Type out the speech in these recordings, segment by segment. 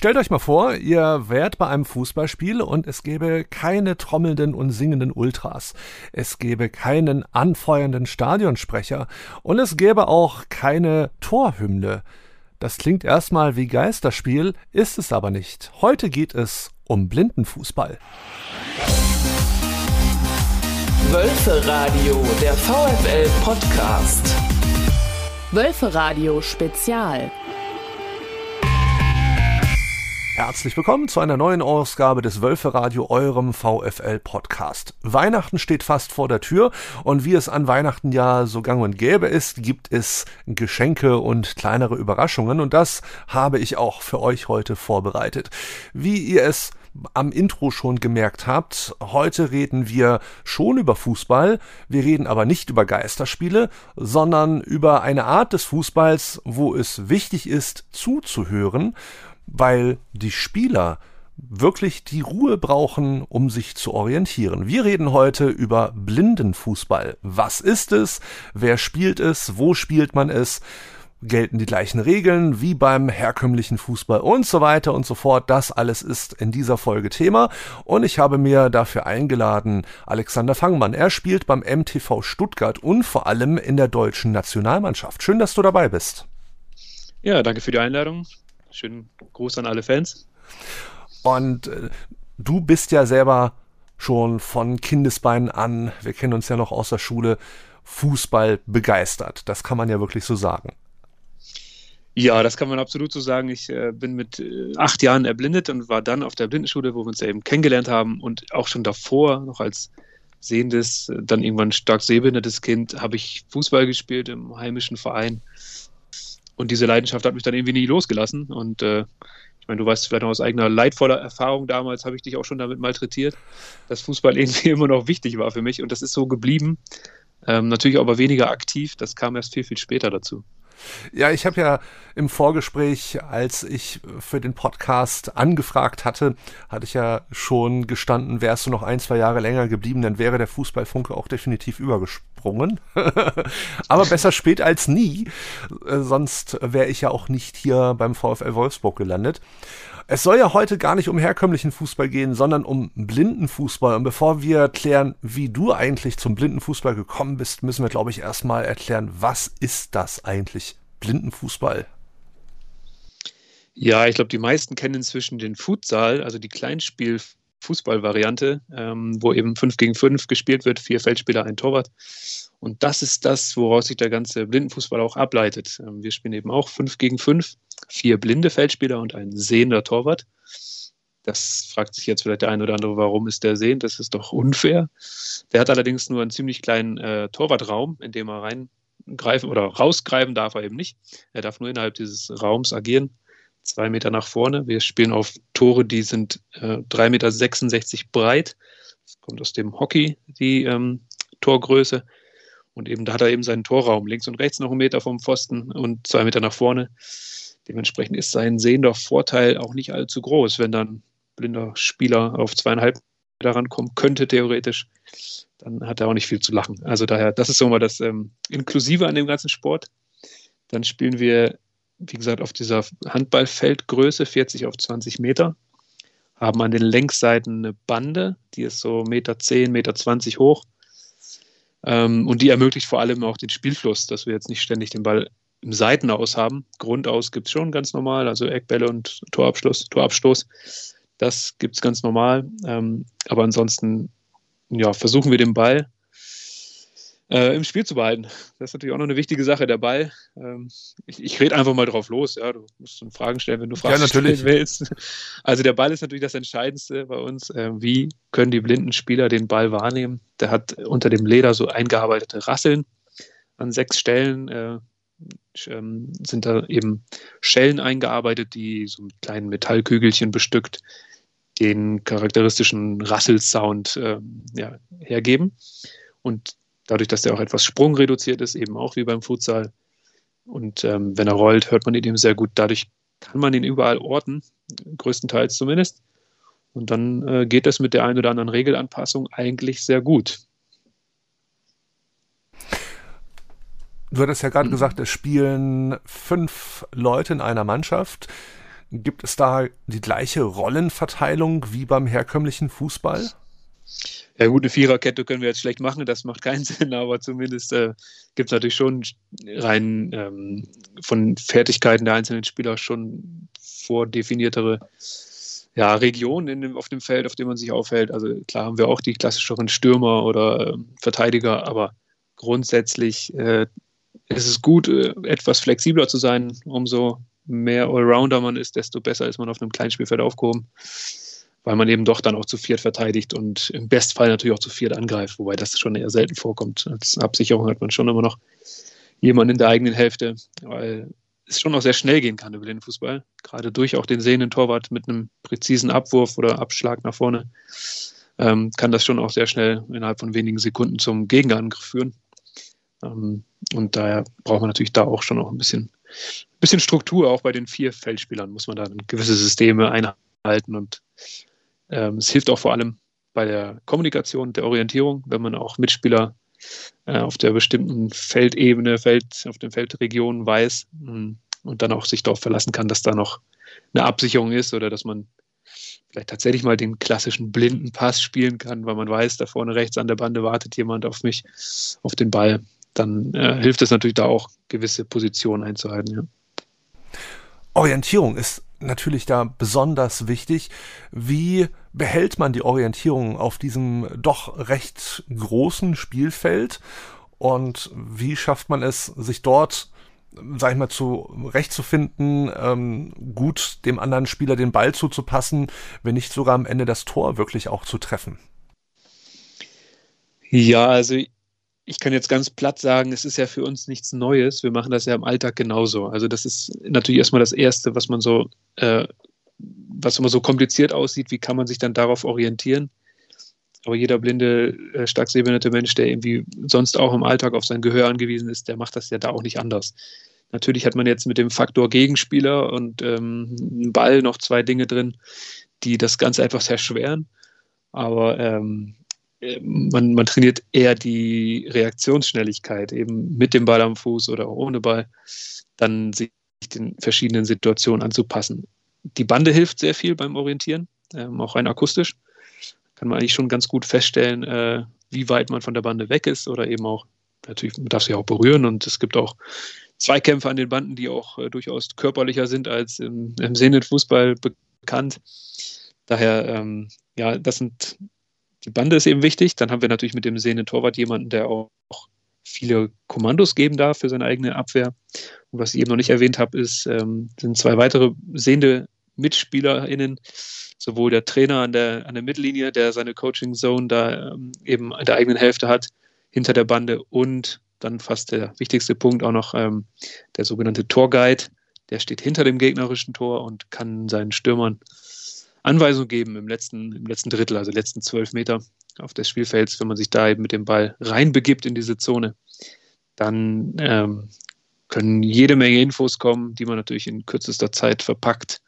Stellt euch mal vor, ihr wärt bei einem Fußballspiel und es gäbe keine trommelnden und singenden Ultras. Es gäbe keinen anfeuernden Stadionsprecher und es gäbe auch keine Torhymne. Das klingt erstmal wie Geisterspiel, ist es aber nicht. Heute geht es um Blindenfußball. Wölfe Radio, der VfL Podcast. Wölfe Radio Spezial. Herzlich willkommen zu einer neuen Ausgabe des Wölferadio, eurem VfL-Podcast. Weihnachten steht fast vor der Tür und wie es an Weihnachten ja so gang und gäbe ist, gibt es Geschenke und kleinere Überraschungen und das habe ich auch für euch heute vorbereitet. Wie ihr es am Intro schon gemerkt habt, heute reden wir schon über Fußball, wir reden aber nicht über Geisterspiele, sondern über eine Art des Fußballs, wo es wichtig ist zuzuhören weil die Spieler wirklich die Ruhe brauchen, um sich zu orientieren. Wir reden heute über Blindenfußball. Was ist es? Wer spielt es? Wo spielt man es? Gelten die gleichen Regeln wie beim herkömmlichen Fußball und so weiter und so fort. Das alles ist in dieser Folge Thema und ich habe mir dafür eingeladen Alexander Fangmann. Er spielt beim MTV Stuttgart und vor allem in der deutschen Nationalmannschaft. Schön, dass du dabei bist. Ja, danke für die Einladung. Schönen Gruß an alle Fans. Und äh, du bist ja selber schon von Kindesbeinen an, wir kennen uns ja noch aus der Schule, Fußball begeistert. Das kann man ja wirklich so sagen. Ja, das kann man absolut so sagen. Ich äh, bin mit äh, acht Jahren erblindet und war dann auf der Blindenschule, wo wir uns ja eben kennengelernt haben und auch schon davor, noch als sehendes, dann irgendwann stark sehbehindertes Kind, habe ich Fußball gespielt im heimischen Verein und diese Leidenschaft hat mich dann irgendwie nie losgelassen. Und äh, ich meine, du weißt vielleicht noch aus eigener leidvoller Erfahrung damals, habe ich dich auch schon damit malträtiert, dass Fußball irgendwie immer noch wichtig war für mich. Und das ist so geblieben. Ähm, natürlich aber weniger aktiv. Das kam erst viel, viel später dazu. Ja, ich habe ja im Vorgespräch, als ich für den Podcast angefragt hatte, hatte ich ja schon gestanden, wärst du noch ein, zwei Jahre länger geblieben, dann wäre der Fußballfunke auch definitiv übergesprungen. Aber besser spät als nie, äh, sonst wäre ich ja auch nicht hier beim VfL Wolfsburg gelandet. Es soll ja heute gar nicht um herkömmlichen Fußball gehen, sondern um Blindenfußball. Und bevor wir erklären, wie du eigentlich zum Blindenfußball gekommen bist, müssen wir, glaube ich, erstmal erklären, was ist das eigentlich, Blindenfußball? Ja, ich glaube, die meisten kennen inzwischen den Futsal, also die Kleinspiel-Fußball-Variante, ähm, wo eben 5 gegen 5 gespielt wird, vier Feldspieler, ein Torwart. Und das ist das, woraus sich der ganze Blindenfußball auch ableitet. Ähm, wir spielen eben auch 5 gegen 5, vier blinde Feldspieler und ein sehender Torwart. Das fragt sich jetzt vielleicht der eine oder andere, warum ist der sehend? Das ist doch unfair. Der hat allerdings nur einen ziemlich kleinen äh, Torwartraum, in dem er reingreifen oder rausgreifen darf er eben nicht. Er darf nur innerhalb dieses Raums agieren. Zwei Meter nach vorne. Wir spielen auf Tore, die sind äh, 3,66 Meter breit. Das kommt aus dem Hockey, die ähm, Torgröße. Und eben da hat er eben seinen Torraum links und rechts noch einen Meter vom Pfosten und zwei Meter nach vorne. Dementsprechend ist sein sehender Vorteil auch nicht allzu groß, wenn dann blinder Spieler auf zweieinhalb Meter rankommen könnte, theoretisch, dann hat er auch nicht viel zu lachen. Also daher, das ist so mal das ähm, Inklusive an dem ganzen Sport. Dann spielen wir, wie gesagt, auf dieser Handballfeldgröße 40 auf 20 Meter, haben an den Längsseiten eine Bande, die ist so Meter 10, Meter 20 hoch ähm, und die ermöglicht vor allem auch den Spielfluss, dass wir jetzt nicht ständig den Ball im Seitenaus haben. Grundaus gibt es schon ganz normal, also Eckbälle und Torabschluss, Torabstoß. Das gibt es ganz normal. Ähm, aber ansonsten ja, versuchen wir den Ball äh, im Spiel zu behalten. Das ist natürlich auch noch eine wichtige Sache, der Ball. Ähm, ich, ich rede einfach mal drauf los. Ja, du musst Fragen stellen, wenn du Fragen ja, natürlich. stellen willst. Also der Ball ist natürlich das Entscheidendste bei uns. Äh, wie können die blinden Spieler den Ball wahrnehmen? Der hat unter dem Leder so eingearbeitete Rasseln an sechs Stellen. Äh, ähm, sind da eben Schellen eingearbeitet, die so mit kleinen Metallkügelchen bestückt den charakteristischen Rasselsound äh, ja, hergeben. Und dadurch, dass der auch etwas sprungreduziert ist, eben auch wie beim Futsal. Und ähm, wenn er rollt, hört man ihn eben sehr gut. Dadurch kann man ihn überall orten, größtenteils zumindest. Und dann äh, geht das mit der einen oder anderen Regelanpassung eigentlich sehr gut. Du hattest ja gerade mhm. gesagt, es spielen fünf Leute in einer Mannschaft. Gibt es da die gleiche Rollenverteilung wie beim herkömmlichen Fußball? Ja gut, eine Viererkette können wir jetzt schlecht machen, das macht keinen Sinn, aber zumindest äh, gibt es natürlich schon rein ähm, von Fertigkeiten der einzelnen Spieler schon vordefiniertere ja, Regionen in dem, auf dem Feld, auf dem man sich aufhält. Also klar haben wir auch die klassischeren Stürmer oder äh, Verteidiger, aber grundsätzlich äh, ist es gut, äh, etwas flexibler zu sein. Umso mehr Allrounder man ist, desto besser ist man auf einem kleinen Spielfeld aufgehoben, weil man eben doch dann auch zu viert verteidigt und im Bestfall natürlich auch zu viert angreift, wobei das schon eher selten vorkommt. Als Absicherung hat man schon immer noch jemanden in der eigenen Hälfte, weil es schon auch sehr schnell gehen kann über den Fußball, gerade durch auch den sehenden Torwart mit einem präzisen Abwurf oder Abschlag nach vorne, ähm, kann das schon auch sehr schnell innerhalb von wenigen Sekunden zum Gegenangriff führen. Ähm, und daher braucht man natürlich da auch schon noch ein bisschen, bisschen Struktur, auch bei den vier Feldspielern muss man da gewisse Systeme einhalten und ähm, es hilft auch vor allem bei der Kommunikation, der Orientierung, wenn man auch Mitspieler äh, auf der bestimmten Feldebene, Feld, auf den Feldregionen weiß mh, und dann auch sich darauf verlassen kann, dass da noch eine Absicherung ist oder dass man vielleicht tatsächlich mal den klassischen blinden Pass spielen kann, weil man weiß, da vorne rechts an der Bande wartet jemand auf mich, auf den Ball dann äh, hilft es natürlich da auch, gewisse Positionen einzuhalten. Ja. Orientierung ist natürlich da besonders wichtig. Wie behält man die Orientierung auf diesem doch recht großen Spielfeld? Und wie schafft man es, sich dort, sag ich mal, zurechtzufinden, ähm, gut dem anderen Spieler den Ball zuzupassen, wenn nicht sogar am Ende das Tor wirklich auch zu treffen? Ja, also ich kann jetzt ganz platt sagen, es ist ja für uns nichts Neues. Wir machen das ja im Alltag genauso. Also das ist natürlich erstmal das Erste, was man so, äh, was immer so kompliziert aussieht. Wie kann man sich dann darauf orientieren? Aber jeder blinde, äh, stark sehbehinderte Mensch, der irgendwie sonst auch im Alltag auf sein Gehör angewiesen ist, der macht das ja da auch nicht anders. Natürlich hat man jetzt mit dem Faktor Gegenspieler und ähm, Ball noch zwei Dinge drin, die das Ganze etwas erschweren. Aber ähm, man, man trainiert eher die Reaktionsschnelligkeit, eben mit dem Ball am Fuß oder auch ohne Ball, dann sich den verschiedenen Situationen anzupassen. Die Bande hilft sehr viel beim Orientieren, ähm, auch rein akustisch. Kann man eigentlich schon ganz gut feststellen, äh, wie weit man von der Bande weg ist oder eben auch, natürlich, man darf sie auch berühren und es gibt auch Zweikämpfe an den Banden, die auch äh, durchaus körperlicher sind als im, im Zenit-Fußball bekannt. Daher, ähm, ja, das sind die Bande ist eben wichtig. Dann haben wir natürlich mit dem sehenden Torwart jemanden, der auch viele Kommandos geben darf für seine eigene Abwehr. Und was ich eben noch nicht erwähnt habe, ist, ähm, sind zwei weitere sehende MitspielerInnen, sowohl der Trainer an der, an der Mittellinie, der seine Coaching Zone da ähm, eben in der eigenen Hälfte hat, hinter der Bande und dann fast der wichtigste Punkt auch noch ähm, der sogenannte Torguide, der steht hinter dem gegnerischen Tor und kann seinen Stürmern Anweisung geben im letzten, im letzten Drittel, also letzten zwölf Meter auf des Spielfelds, wenn man sich da eben mit dem Ball reinbegibt in diese Zone, dann ähm, können jede Menge Infos kommen, die man natürlich in kürzester Zeit verpackt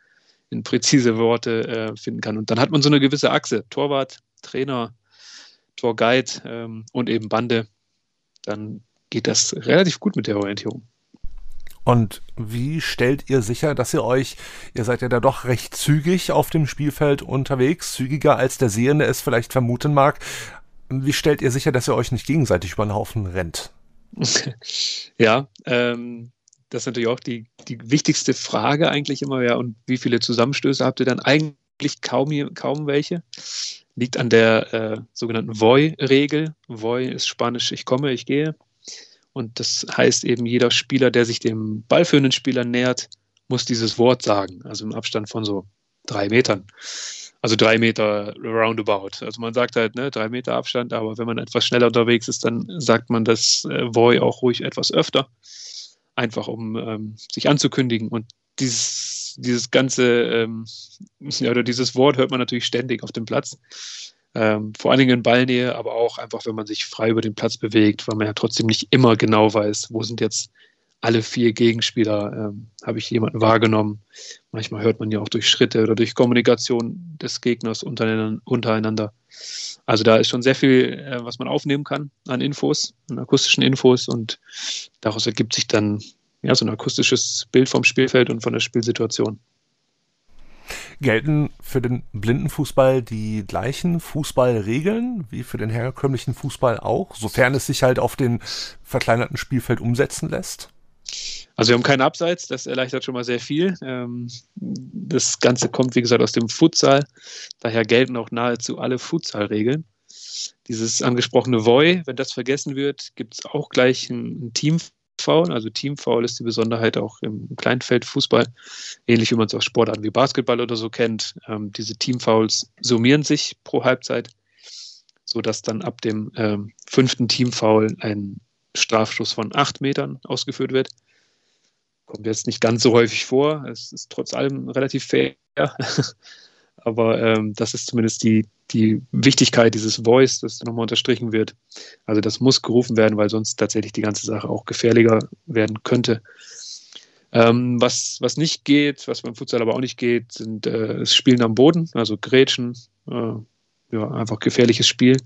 in präzise Worte äh, finden kann. Und dann hat man so eine gewisse Achse, Torwart, Trainer, Torguide ähm, und eben Bande. Dann geht das relativ gut mit der Orientierung. Und wie stellt ihr sicher, dass ihr euch, ihr seid ja da doch recht zügig auf dem Spielfeld unterwegs, zügiger als der Sehende es vielleicht vermuten mag, wie stellt ihr sicher, dass ihr euch nicht gegenseitig über den Haufen rennt? ja, ähm, das ist natürlich auch die, die wichtigste Frage eigentlich immer, ja, und wie viele Zusammenstöße habt ihr dann? Eigentlich kaum, kaum welche. Liegt an der äh, sogenannten Voy-Regel. Voy ist Spanisch, ich komme, ich gehe. Und das heißt eben, jeder Spieler, der sich dem ballführenden Spieler nähert, muss dieses Wort sagen, also im Abstand von so drei Metern. Also drei Meter roundabout. Also man sagt halt, ne, drei Meter Abstand, aber wenn man etwas schneller unterwegs ist, dann sagt man das äh, Voy auch ruhig etwas öfter. Einfach um ähm, sich anzukündigen. Und dieses, dieses ganze, ähm, ja, oder dieses Wort hört man natürlich ständig auf dem Platz. Ähm, vor allen Dingen in Ballnähe, aber auch einfach, wenn man sich frei über den Platz bewegt, weil man ja trotzdem nicht immer genau weiß, wo sind jetzt alle vier Gegenspieler, ähm, habe ich jemanden wahrgenommen. Manchmal hört man ja auch durch Schritte oder durch Kommunikation des Gegners untereinander. Also da ist schon sehr viel, äh, was man aufnehmen kann an Infos, an akustischen Infos und daraus ergibt sich dann ja so ein akustisches Bild vom Spielfeld und von der Spielsituation. Gelten für den Blindenfußball die gleichen Fußballregeln wie für den herkömmlichen Fußball auch, sofern es sich halt auf den verkleinerten Spielfeld umsetzen lässt? Also wir haben keinen Abseits, das erleichtert schon mal sehr viel. Ähm, das Ganze kommt, wie gesagt, aus dem Futsal. Daher gelten auch nahezu alle Futsal-Regeln. Dieses angesprochene Voy, wenn das vergessen wird, gibt es auch gleich ein, Teamfoul. Also Teamfoul ist die Besonderheit auch im Kleinfeldfußball, ähnlich wie man es aus Sportarten wie Basketball oder so kennt. Ähm, diese Teamfouls summieren sich pro Halbzeit, sodass dann ab dem ähm, fünften Teamfoul ein Strafstoß von acht Metern ausgeführt wird. Kommt jetzt nicht ganz so häufig vor. Es ist trotz allem relativ fair. Aber ähm, das ist zumindest die, die Wichtigkeit dieses Voice, das nochmal unterstrichen wird. Also das muss gerufen werden, weil sonst tatsächlich die ganze Sache auch gefährlicher werden könnte. Ähm, was, was nicht geht, was beim Futsal aber auch nicht geht, sind äh, das Spielen am Boden, also Grätschen, äh, ja, einfach gefährliches Spiel.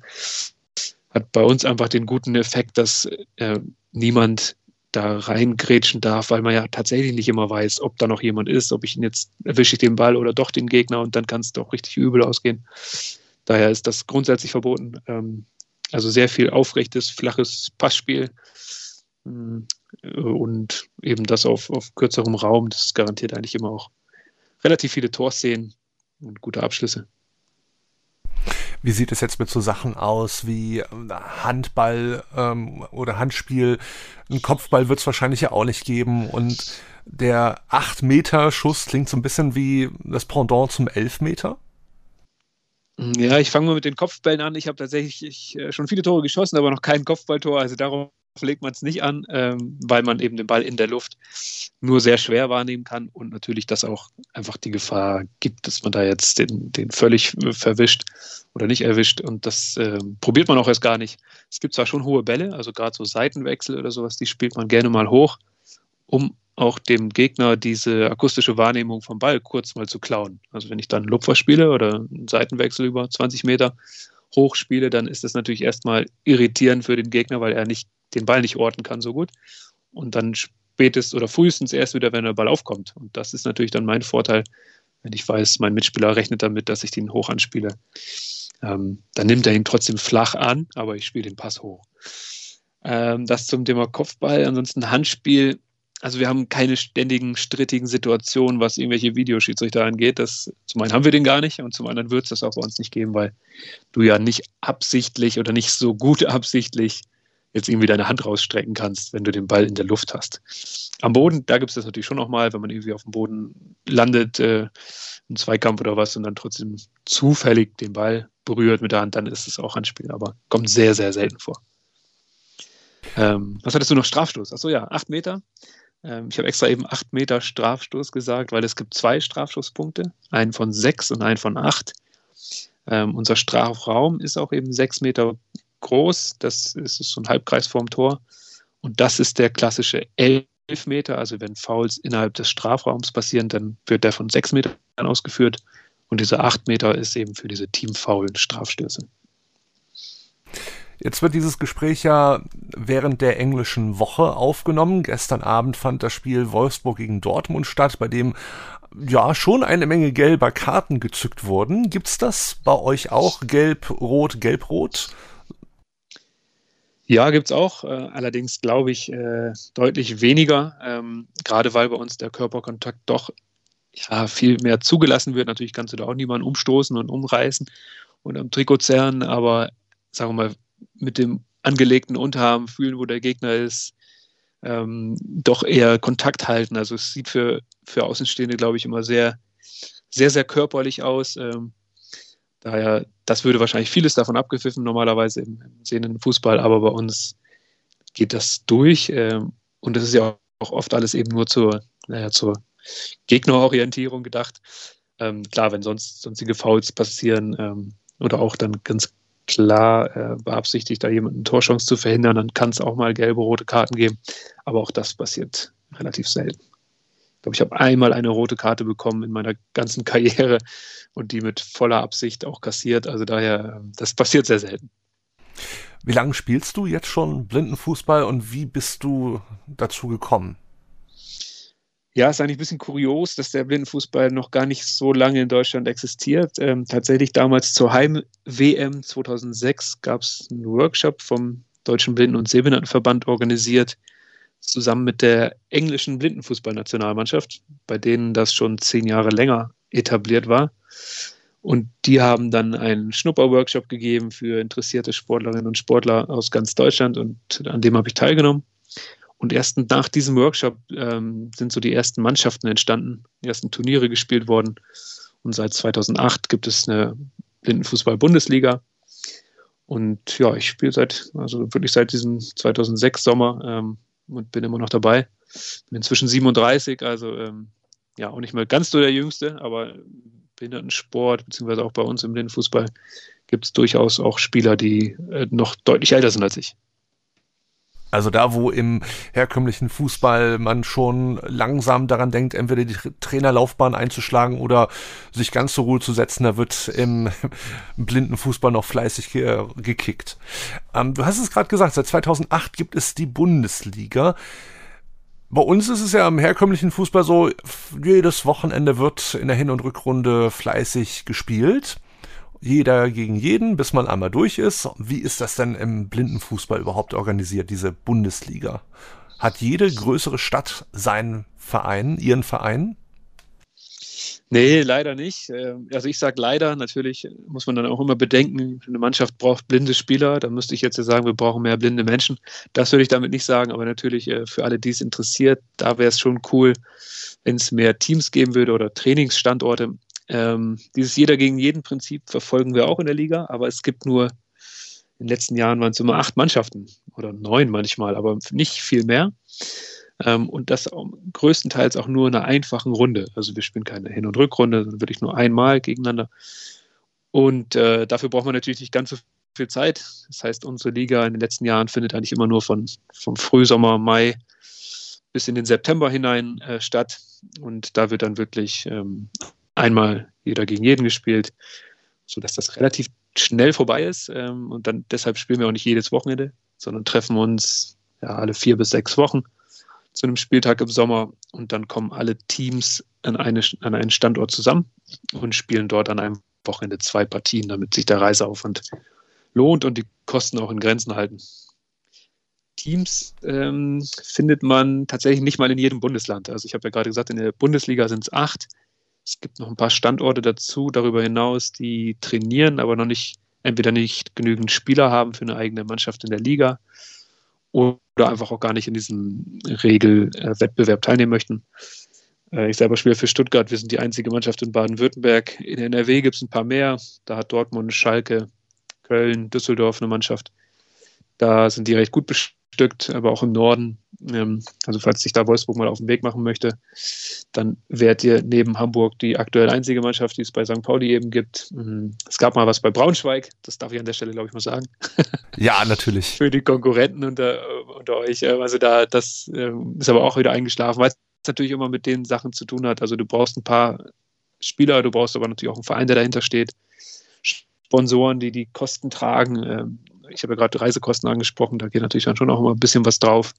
Hat bei uns einfach den guten Effekt, dass äh, niemand da reingrätschen darf, weil man ja tatsächlich nicht immer weiß, ob da noch jemand ist, ob ich ihn jetzt erwische ich den Ball oder doch den Gegner und dann kann es doch richtig übel ausgehen. Daher ist das grundsätzlich verboten. Ähm, also sehr viel aufrechtes, flaches Passspiel mm, und eben das auf, auf kürzerem Raum, das garantiert eigentlich immer auch relativ viele Torszenen und gute Abschlüsse. Wie sieht es jetzt mit so Sachen aus wie ähm, Handball ähm, oder Handspiel? Ein Kopfball wird es wahrscheinlich ja auch nicht geben und der 8-Meter-Schuss klingt so ein bisschen wie das Pendant zum 11-Meter. Ja, ich fange mal mit den Kopfbällen an. Ich habe tatsächlich ich, äh, schon viele Tore geschossen, aber noch kein Kopfballtor. Also darum legt man es nicht an, ähm, weil man eben den Ball in der Luft nur sehr schwer wahrnehmen kann und natürlich das auch einfach die Gefahr gibt, dass man da jetzt den, den völlig verwischt oder nicht erwischt und das äh, probiert man auch erst gar nicht. Es gibt zwar schon hohe Bälle, also gerade so Seitenwechsel oder sowas, die spielt man gerne mal hoch, um auch dem Gegner diese akustische Wahrnehmung vom Ball kurz mal zu klauen. Also wenn ich dann einen Lupfer spiele oder einen Seitenwechsel über 20 Meter hochspiele, dann ist das natürlich erstmal irritierend für den Gegner, weil er nicht den Ball nicht orten kann so gut. Und dann spätestens oder frühestens erst wieder, wenn der Ball aufkommt. Und das ist natürlich dann mein Vorteil, wenn ich weiß, mein Mitspieler rechnet damit, dass ich den hoch anspiele. Ähm, dann nimmt er ihn trotzdem flach an, aber ich spiele den Pass hoch. Ähm, das zum Thema Kopfball. Ansonsten Handspiel. Also wir haben keine ständigen strittigen Situationen, was irgendwelche Videoschiedsrichter angeht. Das, zum einen haben wir den gar nicht und zum anderen wird es das auch bei uns nicht geben, weil du ja nicht absichtlich oder nicht so gut absichtlich jetzt irgendwie deine Hand rausstrecken kannst, wenn du den Ball in der Luft hast. Am Boden, da gibt es das natürlich schon nochmal, wenn man irgendwie auf dem Boden landet, äh, im Zweikampf oder was und dann trotzdem zufällig den Ball berührt mit der Hand, dann ist es auch Handspiel, aber kommt sehr, sehr selten vor. Ähm, was hattest du noch? Strafstoß? Achso, ja, acht Meter. Ähm, ich habe extra eben acht Meter Strafstoß gesagt, weil es gibt zwei Strafstoßpunkte, einen von sechs und einen von acht. Ähm, unser Strafraum ist auch eben sechs Meter groß. Das ist so ein Halbkreis vorm Tor. Und das ist der klassische Elfmeter. Also wenn Fouls innerhalb des Strafraums passieren, dann wird der von sechs Metern ausgeführt. Und diese acht Meter ist eben für diese teamfaulen Strafstöße. Jetzt wird dieses Gespräch ja während der englischen Woche aufgenommen. Gestern Abend fand das Spiel Wolfsburg gegen Dortmund statt, bei dem ja schon eine Menge gelber Karten gezückt wurden. Gibt's das bei euch auch? Gelb, Rot, Gelb-Rot? Ja, gibt es auch. Äh, allerdings glaube ich äh, deutlich weniger, ähm, gerade weil bei uns der Körperkontakt doch ja, viel mehr zugelassen wird. Natürlich kannst du da auch niemanden umstoßen und umreißen und am Trikot zerren, aber sagen wir mal, mit dem angelegten Unterarm fühlen, wo der Gegner ist, ähm, doch eher Kontakt halten. Also es sieht für, für Außenstehende, glaube ich, immer sehr, sehr, sehr körperlich aus. Ähm, Daher, das würde wahrscheinlich vieles davon abgepfiffen, normalerweise im, im sehenden Fußball, aber bei uns geht das durch. Ähm, und das ist ja auch oft alles eben nur zur, naja, zur Gegnerorientierung gedacht. Ähm, klar, wenn sonst sonstige Fouls passieren ähm, oder auch dann ganz klar äh, beabsichtigt, da jemanden Torchance zu verhindern, dann kann es auch mal gelbe, rote Karten geben. Aber auch das passiert relativ selten glaube, ich habe einmal eine rote Karte bekommen in meiner ganzen Karriere und die mit voller Absicht auch kassiert. Also daher, das passiert sehr selten. Wie lange spielst du jetzt schon Blindenfußball und wie bist du dazu gekommen? Ja, ist eigentlich ein bisschen kurios, dass der Blindenfußball noch gar nicht so lange in Deutschland existiert. Ähm, tatsächlich damals zur Heim-WM 2006 gab es einen Workshop vom Deutschen Blinden- und Sehbehindertenverband organisiert, zusammen mit der englischen Blindenfußballnationalmannschaft, bei denen das schon zehn Jahre länger etabliert war. Und die haben dann einen Schnupper-Workshop gegeben für interessierte Sportlerinnen und Sportler aus ganz Deutschland und an dem habe ich teilgenommen. Und erst nach diesem Workshop ähm, sind so die ersten Mannschaften entstanden, die ersten Turniere gespielt worden. Und seit 2008 gibt es eine Blindenfußball-Bundesliga. Und ja, ich spiele seit, also wirklich seit diesem 2006 Sommer ähm, und bin immer noch dabei. Bin inzwischen 37, also ähm, ja, auch nicht mehr ganz so der Jüngste, aber Behindertensport, beziehungsweise auch bei uns im Blindenfußball, gibt es durchaus auch Spieler, die äh, noch deutlich älter sind als ich. Also da, wo im herkömmlichen Fußball man schon langsam daran denkt, entweder die Trainerlaufbahn einzuschlagen oder sich ganz zur Ruhe zu setzen, da wird im blinden Fußball noch fleißig ge gekickt. Ähm, du hast es gerade gesagt, seit 2008 gibt es die Bundesliga. Bei uns ist es ja im herkömmlichen Fußball so, jedes Wochenende wird in der Hin- und Rückrunde fleißig gespielt jeder gegen jeden, bis man einmal durch ist. Wie ist das denn im Blindenfußball überhaupt organisiert, diese Bundesliga? Hat jede größere Stadt seinen Verein, ihren Verein? Nee, leider nicht. Ähm, also ich sage leider, natürlich muss man dann auch immer bedenken, eine Mannschaft braucht blinde Spieler. Da müsste ich jetzt ja sagen, wir brauchen mehr blinde Menschen. Das würde ich damit nicht sagen, aber natürlich äh, für alle, die es interessiert, da wäre es schon cool, wenn es mehr Teams geben würde oder Trainingsstandorte. Ähm, dieses Jeder gegen jeden Prinzip verfolgen wir auch in der Liga, aber es gibt nur, in den letzten Jahren waren es immer acht Mannschaften oder neun manchmal, aber nicht viel mehr. Ähm, und das größtenteils auch nur in einer einfachen Runde. Also wir spielen keine Hin- und Rückrunde, sondern wirklich nur einmal gegeneinander. Und äh, dafür braucht man natürlich nicht ganz so viel Zeit. Das heißt, unsere Liga in den letzten Jahren findet eigentlich immer nur von, vom Frühsommer, Mai bis in den September hinein äh, statt. Und da wird dann wirklich ähm, einmal jeder gegen jeden gespielt, sodass das relativ schnell vorbei ist. Ähm, und dann deshalb spielen wir auch nicht jedes Wochenende, sondern treffen uns ja, alle vier bis sechs Wochen zu einem Spieltag im Sommer und dann kommen alle Teams an, eine, an einen Standort zusammen und spielen dort an einem Wochenende zwei Partien, damit sich der Reiseaufwand lohnt und die Kosten auch in Grenzen halten. Teams ähm, findet man tatsächlich nicht mal in jedem Bundesland. Also ich habe ja gerade gesagt, in der Bundesliga sind es acht. Es gibt noch ein paar Standorte dazu, darüber hinaus, die trainieren, aber noch nicht, entweder nicht genügend Spieler haben für eine eigene Mannschaft in der Liga oder einfach auch gar nicht in diesem Regelwettbewerb teilnehmen möchten. Äh, ich selber spiele für Stuttgart. Wir sind die einzige Mannschaft in Baden-Württemberg. In NRW gibt es ein paar mehr. Da hat Dortmund, Schalke, Köln, Düsseldorf eine Mannschaft. Da sind die recht gut bestückt, aber auch im Norden. Ähm, also falls sich da Wolfsburg mal auf den Weg machen möchte, dann wärt ihr neben Hamburg die aktuell einzige Mannschaft, die es bei St. Pauli eben gibt. Mhm. Es gab mal was bei Braunschweig, das darf ich an der Stelle, glaube ich, mal sagen. Ja, natürlich. Für die Konkurrenten unter, unter euch. Ähm, also da, das ähm, ist aber auch wieder eingeschlafen, weil es natürlich immer mit den Sachen zu tun hat. Also du brauchst ein paar Spieler, du brauchst aber natürlich auch einen Verein, der dahinter steht. Sponsoren, die die Kosten tragen. Ich habe ja gerade Reisekosten angesprochen, da geht natürlich dann schon auch immer ein bisschen was drauf.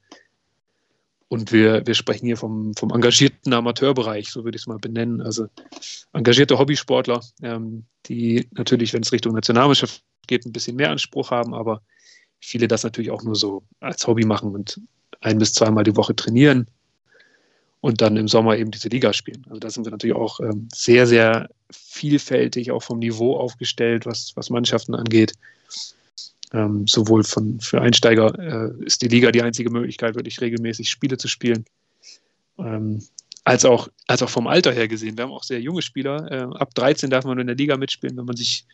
Und wir, wir sprechen hier vom, vom engagierten Amateurbereich, so würde ich es mal benennen. Also engagierte Hobbysportler, ähm, die natürlich, wenn es Richtung Nationalmannschaft geht, ein bisschen mehr Anspruch haben, aber viele das natürlich auch nur so als Hobby machen und ein bis zweimal die Woche trainieren und dann im Sommer eben diese Liga spielen. Also da sind wir natürlich auch ähm, sehr, sehr vielfältig, auch vom Niveau aufgestellt, was, was Mannschaften angeht. Ähm, sowohl von, für Einsteiger äh, ist die Liga die einzige Möglichkeit, wirklich regelmäßig Spiele zu spielen. Ähm, als auch, als auch vom Alter her gesehen. Wir haben auch sehr junge Spieler. Äh, ab 13 darf man in der Liga mitspielen, wenn man sich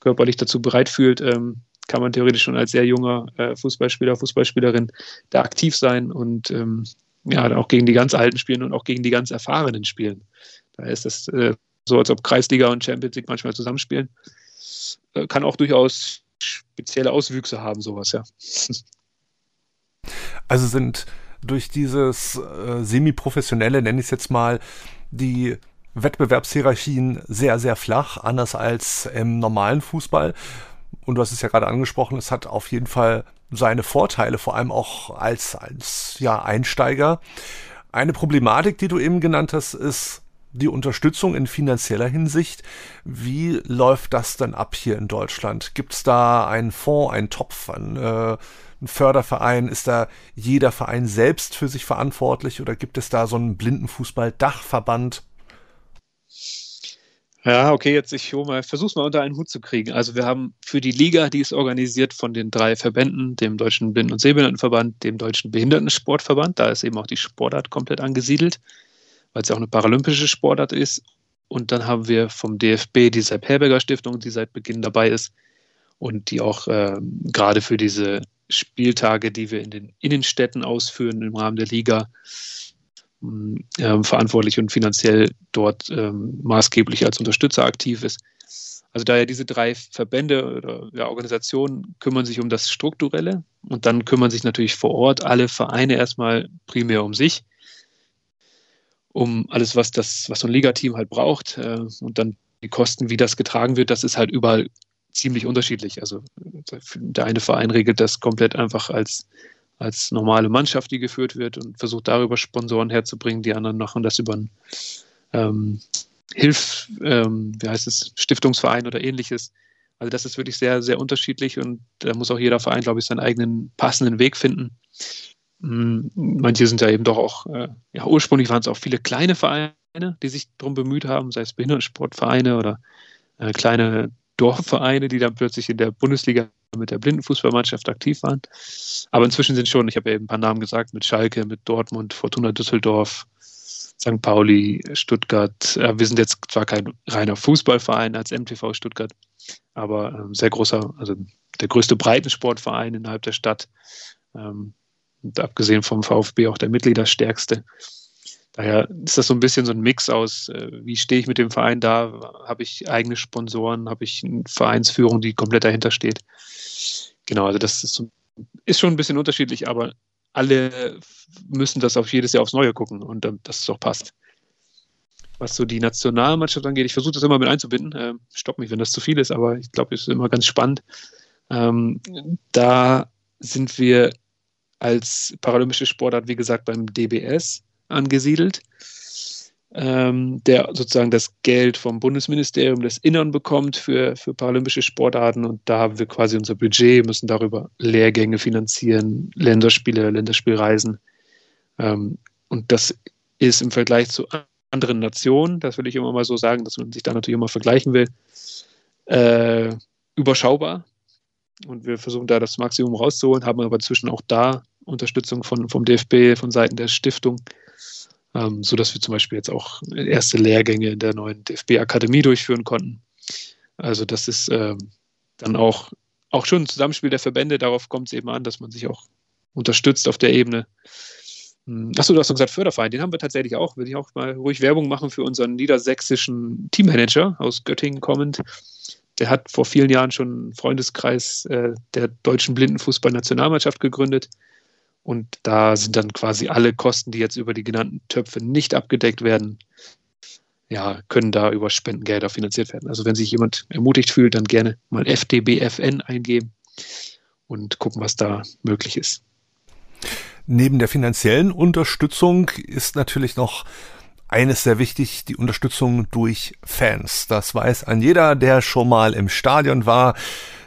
körperlich dazu bereit fühlt. Ähm, kann man theoretisch schon als sehr junger äh, Fußballspieler, Fußballspielerin da aktiv sein und ähm, ja, auch gegen die ganz Alten spielen und auch gegen die ganz Erfahrenen spielen. Da ist es äh, so, als ob Kreisliga und Champions League manchmal zusammenspielen. Äh, kann auch durchaus spezielle Auswüchse haben, sowas, ja. Also sind durch dieses äh, semi-professionelle, nenne ich es jetzt mal, die Wettbewerbshierarchien sehr, sehr flach, anders als im normalen Fußball. Und du hast es ja gerade angesprochen, es hat auf jeden Fall seine Vorteile, vor allem auch als, als ja, Einsteiger. Eine Problematik, die du eben genannt hast, ist die Unterstützung in finanzieller Hinsicht. Wie läuft das denn ab hier in Deutschland? Gibt es da einen Fonds, einen Topf, einen, äh, einen Förderverein? Ist da jeder Verein selbst für sich verantwortlich oder gibt es da so einen Blindenfußball-Dachverband? Ja, okay, jetzt ich mal, versuch's mal unter einen Hut zu kriegen. Also wir haben für die Liga, die ist organisiert von den drei Verbänden, dem Deutschen Blinden- und Sehbehindertenverband, dem Deutschen Behindertensportverband, da ist eben auch die Sportart komplett angesiedelt, weil es ja auch eine paralympische Sportart ist. Und dann haben wir vom DFB die Sepp Herberger Stiftung, die seit Beginn dabei ist und die auch äh, gerade für diese Spieltage, die wir in den Innenstädten ausführen im Rahmen der Liga, ähm, verantwortlich und finanziell dort ähm, maßgeblich als Unterstützer aktiv ist. Also daher diese drei Verbände oder ja, Organisationen kümmern sich um das Strukturelle und dann kümmern sich natürlich vor Ort alle Vereine erstmal primär um sich, um alles, was das, was so ein Ligateam halt braucht äh, und dann die Kosten, wie das getragen wird, das ist halt überall ziemlich unterschiedlich. Also der eine Verein regelt das komplett einfach als als normale Mannschaft, die geführt wird und versucht darüber Sponsoren herzubringen. Die anderen machen das über einen ähm, Hilf, ähm, wie heißt es, Stiftungsverein oder ähnliches. Also das ist wirklich sehr, sehr unterschiedlich und da muss auch jeder Verein, glaube ich, seinen eigenen passenden Weg finden. Hm, manche sind ja eben doch auch, äh, ja, ursprünglich waren es auch viele kleine Vereine, die sich darum bemüht haben, sei es Behindertensportvereine oder äh, kleine Dorfvereine, die dann plötzlich in der Bundesliga mit der Blindenfußballmannschaft aktiv waren. Aber inzwischen sind schon, ich habe ja eben ein paar Namen gesagt, mit Schalke, mit Dortmund, Fortuna Düsseldorf, St. Pauli, Stuttgart. Ja, wir sind jetzt zwar kein reiner Fußballverein als MTV Stuttgart, aber ähm, sehr großer, also der größte Breitensportverein innerhalb der Stadt. Ähm, und abgesehen vom VfB auch der Mitgliederstärkste. Daher ist das so ein bisschen so ein Mix aus, äh, wie stehe ich mit dem Verein da? Habe ich eigene Sponsoren? Habe ich eine Vereinsführung, die komplett dahinter steht? Genau, also das ist, ist schon ein bisschen unterschiedlich, aber alle müssen das auf jedes Jahr aufs Neue gucken und ähm, dass es auch passt. Was so die Nationalmannschaft angeht, ich versuche das immer mit einzubinden. Ähm, stopp mich, wenn das zu viel ist, aber ich glaube, es ist immer ganz spannend. Ähm, da sind wir als paralympische Sportart, wie gesagt, beim DBS angesiedelt ähm, der sozusagen das Geld vom Bundesministerium des Innern bekommt für, für paralympische Sportarten. Und da haben wir quasi unser Budget, müssen darüber Lehrgänge finanzieren, Länderspiele, Länderspielreisen. Ähm, und das ist im Vergleich zu anderen Nationen, das will ich immer mal so sagen, dass man sich da natürlich immer vergleichen will, äh, überschaubar. Und wir versuchen da das Maximum rauszuholen, haben aber inzwischen auch da Unterstützung von, vom DFB, von Seiten der Stiftung ähm, sodass wir zum Beispiel jetzt auch erste Lehrgänge in der neuen DFB-Akademie durchführen konnten. Also das ist ähm, dann auch, auch schon ein Zusammenspiel der Verbände. Darauf kommt es eben an, dass man sich auch unterstützt auf der Ebene. Hm, Achso, du hast doch gesagt Förderverein, den haben wir tatsächlich auch. Will ich auch mal ruhig Werbung machen für unseren niedersächsischen Teammanager aus Göttingen kommend. Der hat vor vielen Jahren schon einen Freundeskreis äh, der deutschen Blindenfußballnationalmannschaft gegründet. Und da sind dann quasi alle Kosten, die jetzt über die genannten Töpfe nicht abgedeckt werden, ja, können da über Spendengelder finanziert werden. Also wenn sich jemand ermutigt fühlt, dann gerne mal FDBFN eingeben und gucken, was da möglich ist. Neben der finanziellen Unterstützung ist natürlich noch eines sehr wichtig, die Unterstützung durch Fans. Das weiß ein jeder, der schon mal im Stadion war.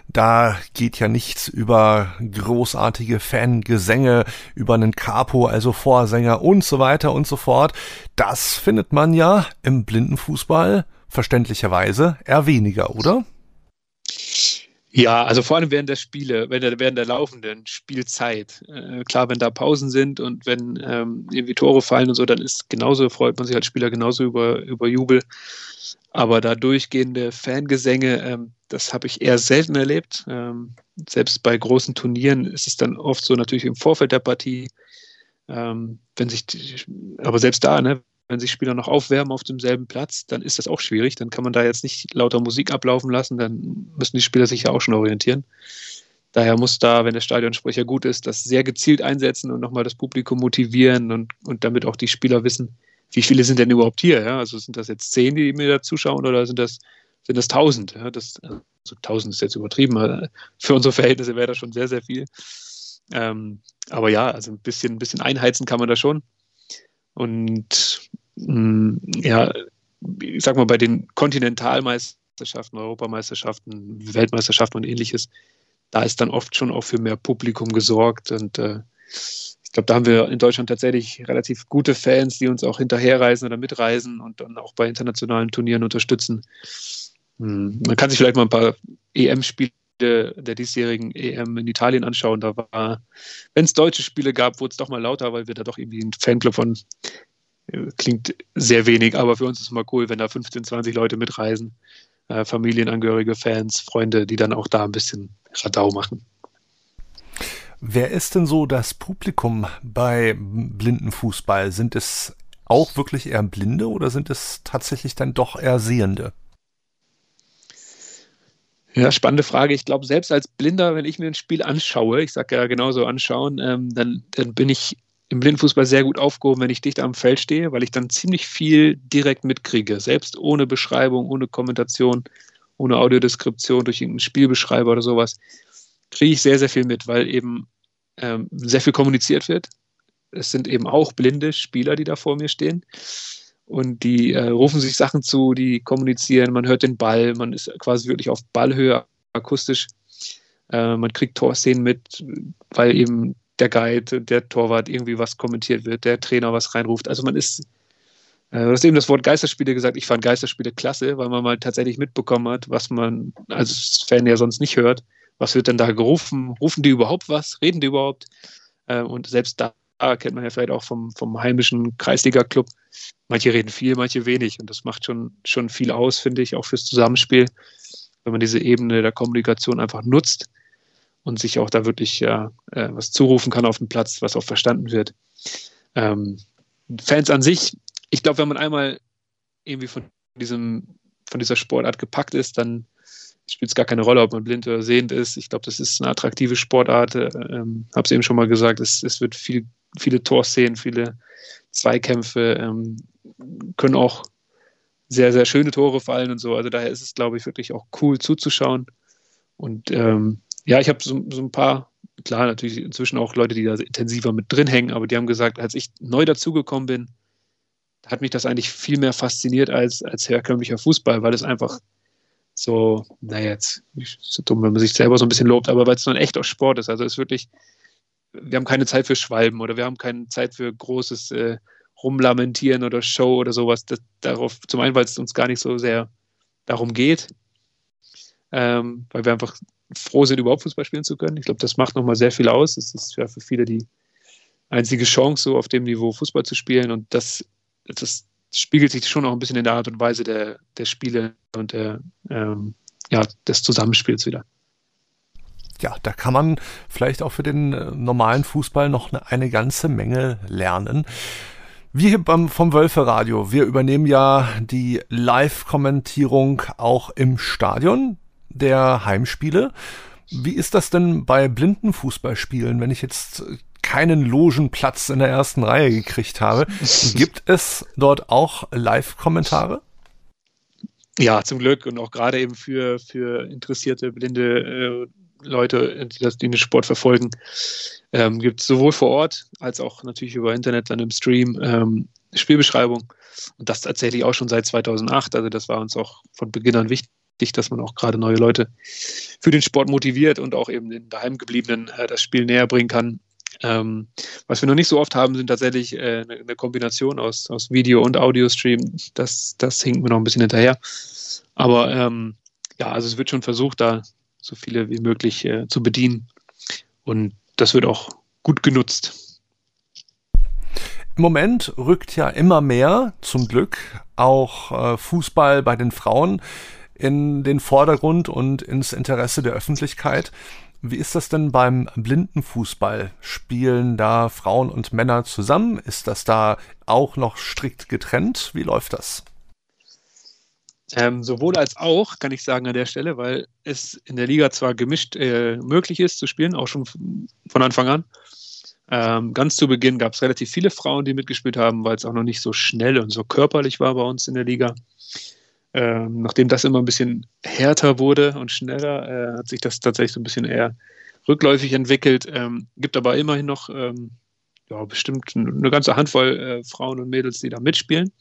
Da geht ja nichts über großartige Fangesänge, über einen Capo, also Vorsänger und so weiter und so fort. Das findet man ja im Blindenfußball verständlicherweise eher weniger, oder? Ja, also vor allem während der Spiele, während der, während der laufenden Spielzeit. Äh, klar, wenn da Pausen sind und wenn ähm, irgendwie Tore fallen und so, dann ist genauso, freut man sich als Spieler genauso über, über Jubel. Aber da durchgehende Fangesänge, ähm, das habe ich eher selten erlebt. Ähm, selbst bei großen Turnieren ist es dann oft so natürlich im Vorfeld der Partie, ähm, wenn sich, die, aber selbst da, ne, wenn sich Spieler noch aufwärmen auf demselben Platz, dann ist das auch schwierig. Dann kann man da jetzt nicht lauter Musik ablaufen lassen, dann müssen die Spieler sich ja auch schon orientieren. Daher muss da, wenn der Stadionsprecher gut ist, das sehr gezielt einsetzen und nochmal das Publikum motivieren und, und damit auch die Spieler wissen, wie viele sind denn überhaupt hier? Ja? Also sind das jetzt zehn, die mir da zuschauen oder sind das, sind das tausend? Ja? Das, also tausend ist jetzt übertrieben, für unsere Verhältnisse wäre das schon sehr, sehr viel. Ähm, aber ja, also ein bisschen, ein bisschen einheizen kann man da schon. Und mh, ja, ich sag mal, bei den Kontinentalmeisterschaften, Europameisterschaften, Weltmeisterschaften und ähnliches, da ist dann oft schon auch für mehr Publikum gesorgt. Und äh, ich glaube, da haben wir in Deutschland tatsächlich relativ gute Fans, die uns auch hinterherreisen oder mitreisen und dann auch bei internationalen Turnieren unterstützen. Hm, man kann sich vielleicht mal ein paar EM-Spiele der diesjährigen EM in Italien anschauen. Da war, wenn es deutsche Spiele gab, wurde es doch mal lauter, weil wir da doch irgendwie ein Fanclub von äh, klingt sehr wenig, aber für uns ist es mal cool, wenn da 15, 20 Leute mitreisen. Äh, Familienangehörige, Fans, Freunde, die dann auch da ein bisschen Radau machen. Wer ist denn so das Publikum bei Blindenfußball? Sind es auch wirklich eher Blinde oder sind es tatsächlich dann doch eher Sehende? Ja, spannende Frage. Ich glaube, selbst als Blinder, wenn ich mir ein Spiel anschaue, ich sage ja genauso anschauen, ähm, dann, dann bin ich im Blindenfußball sehr gut aufgehoben, wenn ich dicht am Feld stehe, weil ich dann ziemlich viel direkt mitkriege, selbst ohne Beschreibung, ohne Kommentation, ohne Audiodeskription durch irgendeinen Spielbeschreiber oder sowas, kriege ich sehr, sehr viel mit, weil eben ähm, sehr viel kommuniziert wird. Es sind eben auch blinde Spieler, die da vor mir stehen und die äh, rufen sich Sachen zu, die kommunizieren, man hört den Ball, man ist quasi wirklich auf Ballhöhe akustisch. Äh, man kriegt Torszenen mit, weil eben der Guide, der Torwart irgendwie was kommentiert wird, der Trainer was reinruft. Also man ist, äh, du hast eben das Wort Geisterspiele gesagt, ich fand Geisterspiele klasse, weil man mal tatsächlich mitbekommen hat, was man als Fan ja sonst nicht hört. Was wird denn da gerufen? Rufen die überhaupt was? Reden die überhaupt? Äh, und selbst da kennt man ja vielleicht auch vom, vom heimischen Kreisliga-Club. Manche reden viel, manche wenig. Und das macht schon, schon viel aus, finde ich, auch fürs Zusammenspiel, wenn man diese Ebene der Kommunikation einfach nutzt und sich auch da wirklich äh, was zurufen kann auf dem Platz, was auch verstanden wird. Ähm, Fans an sich, ich glaube, wenn man einmal irgendwie von diesem, von dieser Sportart gepackt ist, dann spielt es gar keine Rolle, ob man blind oder sehend ist. Ich glaube, das ist eine attraktive Sportart. Ähm, Habe es eben schon mal gesagt, es, es wird viel viele Torszenen, viele Zweikämpfe, ähm, können auch sehr, sehr schöne Tore fallen und so. Also daher ist es, glaube ich, wirklich auch cool zuzuschauen. Und ähm, ja, ich habe so, so ein paar, klar, natürlich inzwischen auch Leute, die da intensiver mit drin hängen, aber die haben gesagt, als ich neu dazugekommen bin, hat mich das eigentlich viel mehr fasziniert als, als herkömmlicher Fußball, weil es einfach so, naja, jetzt ist dumm, wenn man sich selber so ein bisschen lobt, aber weil es dann echt auch Sport ist. Also es ist wirklich wir haben keine Zeit für Schwalben oder wir haben keine Zeit für großes äh, Rumlamentieren oder Show oder sowas. Das, darauf, zum einen, weil es uns gar nicht so sehr darum geht, ähm, weil wir einfach froh sind, überhaupt Fußball spielen zu können. Ich glaube, das macht nochmal sehr viel aus. Es ist ja für viele die einzige Chance, so auf dem Niveau Fußball zu spielen. Und das, das spiegelt sich schon auch ein bisschen in der Art und Weise der, der Spiele und der, ähm, ja, des Zusammenspiels wieder ja, da kann man vielleicht auch für den äh, normalen Fußball noch eine, eine ganze Menge lernen. Wir hier beim, vom Wölfe Radio, wir übernehmen ja die Live-Kommentierung auch im Stadion der Heimspiele. Wie ist das denn bei blinden Fußballspielen, wenn ich jetzt keinen Logenplatz in der ersten Reihe gekriegt habe? Gibt es dort auch Live-Kommentare? Ja, zum Glück und auch gerade eben für, für interessierte blinde äh, Leute, die, das, die den Sport verfolgen, ähm, gibt es sowohl vor Ort als auch natürlich über Internet dann im Stream ähm, Spielbeschreibung. Und das tatsächlich auch schon seit 2008. Also das war uns auch von Beginn an wichtig, dass man auch gerade neue Leute für den Sport motiviert und auch eben den Daheimgebliebenen äh, das Spiel näher bringen kann. Ähm, was wir noch nicht so oft haben, sind tatsächlich äh, eine, Kombination aus, aus Video und Audio-Stream. Das, das hinkt mir noch ein bisschen hinterher. Aber ähm, ja, also es wird schon versucht, da so viele wie möglich äh, zu bedienen. Und das wird auch gut genutzt. Im Moment rückt ja immer mehr, zum Glück, auch äh, Fußball bei den Frauen in den Vordergrund und ins Interesse der Öffentlichkeit. Wie ist das denn beim Blindenfußball? Spielen da Frauen und Männer zusammen? Ist das da auch noch strikt getrennt? Wie läuft das? Ähm, sowohl als auch, kann ich sagen an der Stelle, weil es in der Liga zwar gemischt äh, möglich ist zu spielen, auch schon von Anfang an. Ähm, ganz zu Beginn gab es relativ viele Frauen, die mitgespielt haben, weil es auch noch nicht so schnell und so körperlich war bei uns in der Liga. Ähm, nachdem das immer ein bisschen härter wurde und schneller, äh, hat sich das tatsächlich so ein bisschen eher rückläufig entwickelt. Ähm, gibt aber immerhin noch ähm, ja, bestimmt eine ganze Handvoll äh, Frauen und Mädels, die da mitspielen.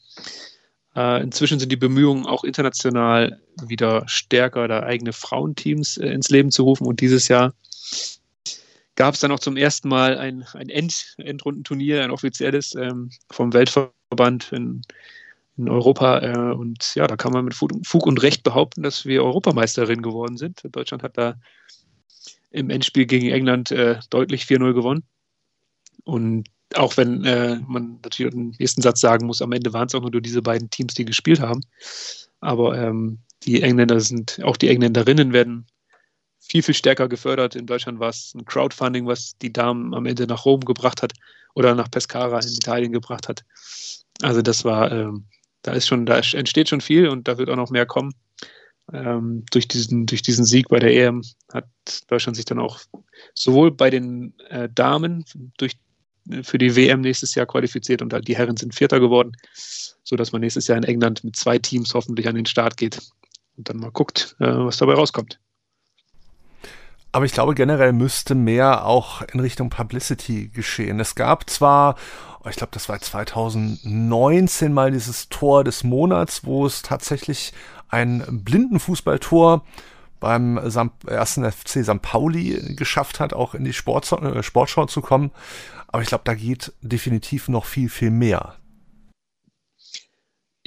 Äh, inzwischen sind die Bemühungen auch international wieder stärker, da eigene Frauenteams äh, ins Leben zu rufen. Und dieses Jahr gab es dann auch zum ersten Mal ein, ein End, Endrundenturnier, ein offizielles ähm, vom Weltverband in, in Europa. Äh, und ja, da kann man mit Fug und Recht behaupten, dass wir Europameisterin geworden sind. Deutschland hat da im Endspiel gegen England äh, deutlich 4-0 gewonnen. Und auch wenn äh, man natürlich im nächsten Satz sagen muss, am Ende waren es auch nur diese beiden Teams, die gespielt haben. Aber ähm, die Engländer sind, auch die Engländerinnen werden viel, viel stärker gefördert. In Deutschland war es ein Crowdfunding, was die Damen am Ende nach Rom gebracht hat oder nach Pescara in Italien gebracht hat. Also das war, ähm, da ist schon, da entsteht schon viel und da wird auch noch mehr kommen. Ähm, durch, diesen, durch diesen Sieg bei der EM hat Deutschland sich dann auch sowohl bei den äh, Damen durch für die WM nächstes Jahr qualifiziert und halt die Herren sind Vierter geworden, sodass man nächstes Jahr in England mit zwei Teams hoffentlich an den Start geht und dann mal guckt, äh, was dabei rauskommt. Aber ich glaube, generell müsste mehr auch in Richtung Publicity geschehen. Es gab zwar, oh, ich glaube, das war 2019 mal dieses Tor des Monats, wo es tatsächlich ein Blindenfußballtor beim ersten FC St. Pauli geschafft hat, auch in die Sport, äh, Sportschau zu kommen. Aber ich glaube, da geht definitiv noch viel, viel mehr.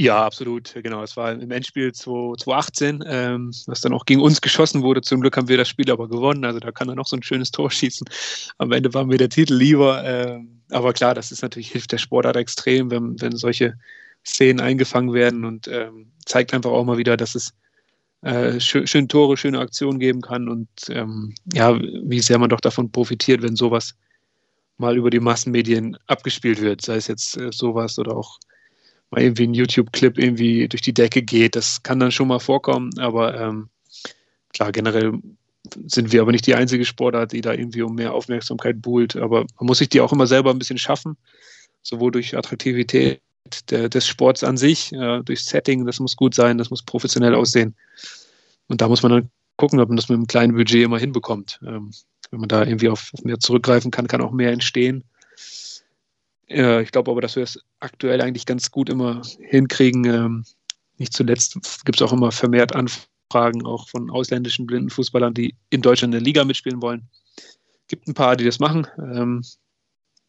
Ja, absolut, genau. Es war im Endspiel 2018, ähm, was dann auch gegen uns geschossen wurde. Zum Glück haben wir das Spiel aber gewonnen. Also da kann er noch so ein schönes Tor schießen. Am Ende war mir der Titel lieber. Ähm, aber klar, das ist natürlich, hilft der Sportart extrem, wenn, wenn solche Szenen eingefangen werden und ähm, zeigt einfach auch mal wieder, dass es äh, schön, Tore, schöne Aktionen geben kann und ähm, ja, wie sehr man doch davon profitiert, wenn sowas mal über die Massenmedien abgespielt wird, sei es jetzt äh, sowas oder auch mal irgendwie ein YouTube-Clip irgendwie durch die Decke geht. Das kann dann schon mal vorkommen, aber ähm, klar, generell sind wir aber nicht die einzige Sportart, die da irgendwie um mehr Aufmerksamkeit buhlt. Aber man muss sich die auch immer selber ein bisschen schaffen, sowohl durch Attraktivität der, des Sports an sich, äh, durch Setting, das muss gut sein, das muss professionell aussehen. Und da muss man dann gucken, ob man das mit einem kleinen Budget immer hinbekommt. Ähm, wenn man da irgendwie auf, auf mehr zurückgreifen kann, kann auch mehr entstehen. Ja, ich glaube aber, dass wir es aktuell eigentlich ganz gut immer hinkriegen. Ähm, nicht zuletzt gibt es auch immer vermehrt Anfragen auch von ausländischen blinden Fußballern, die in Deutschland in der Liga mitspielen wollen. Gibt ein paar, die das machen. Ähm,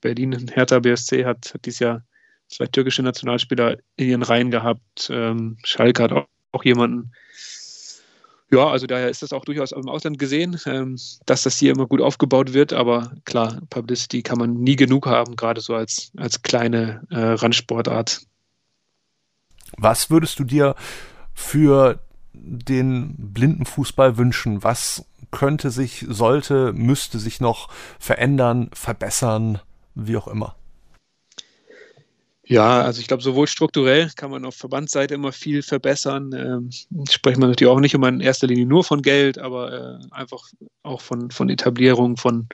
Berlin, Hertha BSC hat, hat dieses Jahr zwei türkische Nationalspieler in ihren Reihen gehabt. Ähm, Schalke hat auch, auch jemanden. Ja, also daher ist das auch durchaus im Ausland gesehen, ähm, dass das hier immer gut aufgebaut wird. Aber klar, Publicity kann man nie genug haben, gerade so als, als kleine äh, Randsportart. Was würdest du dir für den Blindenfußball wünschen? Was könnte sich, sollte, müsste sich noch verändern, verbessern, wie auch immer? Ja, also ich glaube, sowohl strukturell kann man auf Verbandsseite immer viel verbessern. Ähm, sprechen wir natürlich auch nicht immer in erster Linie nur von Geld, aber äh, einfach auch von, von Etablierung, von,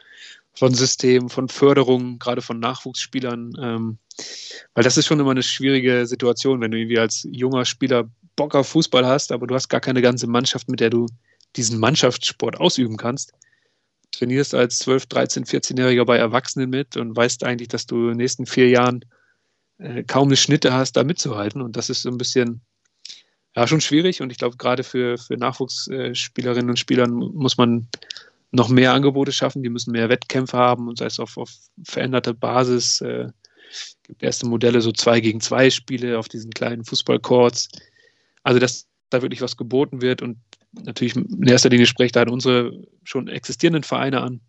von Systemen, von Förderung, gerade von Nachwuchsspielern. Ähm, weil das ist schon immer eine schwierige Situation, wenn du irgendwie als junger Spieler Bock auf Fußball hast, aber du hast gar keine ganze Mannschaft, mit der du diesen Mannschaftssport ausüben kannst. Trainierst als 12, 13, 14-Jähriger bei Erwachsenen mit und weißt eigentlich, dass du in den nächsten vier Jahren äh, kaum eine Schnitte hast, da mitzuhalten. Und das ist so ein bisschen ja, schon schwierig. Und ich glaube, gerade für, für Nachwuchsspielerinnen und Spielern muss man noch mehr Angebote schaffen. Die müssen mehr Wettkämpfe haben und sei es auf, auf veränderte Basis. Äh, gibt erste Modelle, so zwei gegen zwei Spiele auf diesen kleinen Fußballcourts. Also, dass da wirklich was geboten wird und natürlich in erster Linie spricht da unsere schon existierenden Vereine an